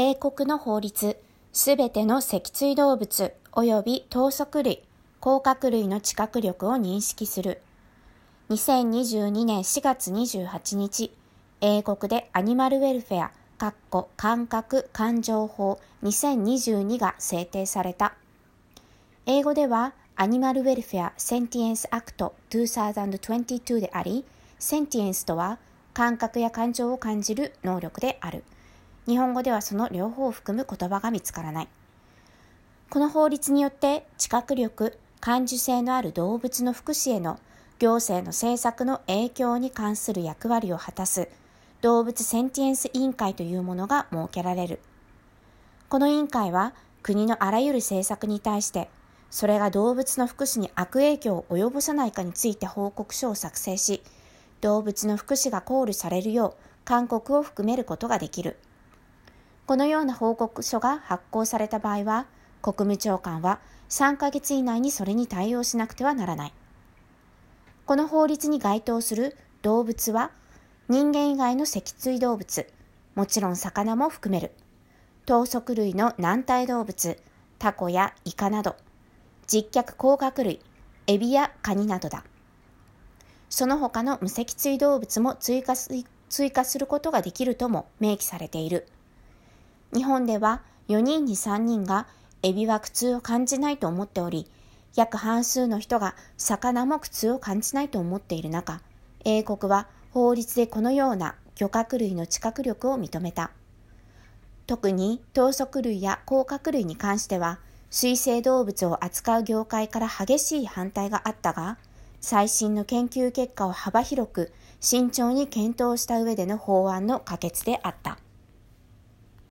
英国の法律、すべての脊椎動物及び頭足類、甲殻類の知覚力を認識する。2022年4月28日、英国でアニマルウェルフェア、かっこ感覚感情法2022が制定された。英語では Animal Welfare Sentience Act 2022であり、 sentience とは感覚や感情を感じる能力である。日本語ではその両方を含む言葉が見つからない。この法律によって知覚力、感受性のある動物の福祉への行政の政策の影響に関する役割を果たす動物センティエンス委員会というものが設けられる。この委員会は国のあらゆる政策に対してそれが動物の福祉に悪影響を及ぼさないかについて報告書を作成し、動物の福祉が考慮されるよう勧告を含めることができる。このような報告書が発行された場合は、国務長官は3ヶ月以内にそれに対応しなくてはならない。この法律に該当する動物は、人間以外の脊椎動物、もちろん魚も含める。頭足類の軟体動物、タコやイカなど、実脚甲殻類、エビやカニなどだ。その他の無脊椎動物も追加追加することができるとも明記されている。日本では4人に3人がエビは苦痛を感じないと思っており、約半数の人が魚も苦痛を感じないと思っている中、英国は法律でこのような漁獲類の知覚力を認めた。特に頭足類や甲殻類に関しては、水生動物を扱う業界から激しい反対があったが、最新の研究結果を幅広く慎重に検討した上での法案の可決であった。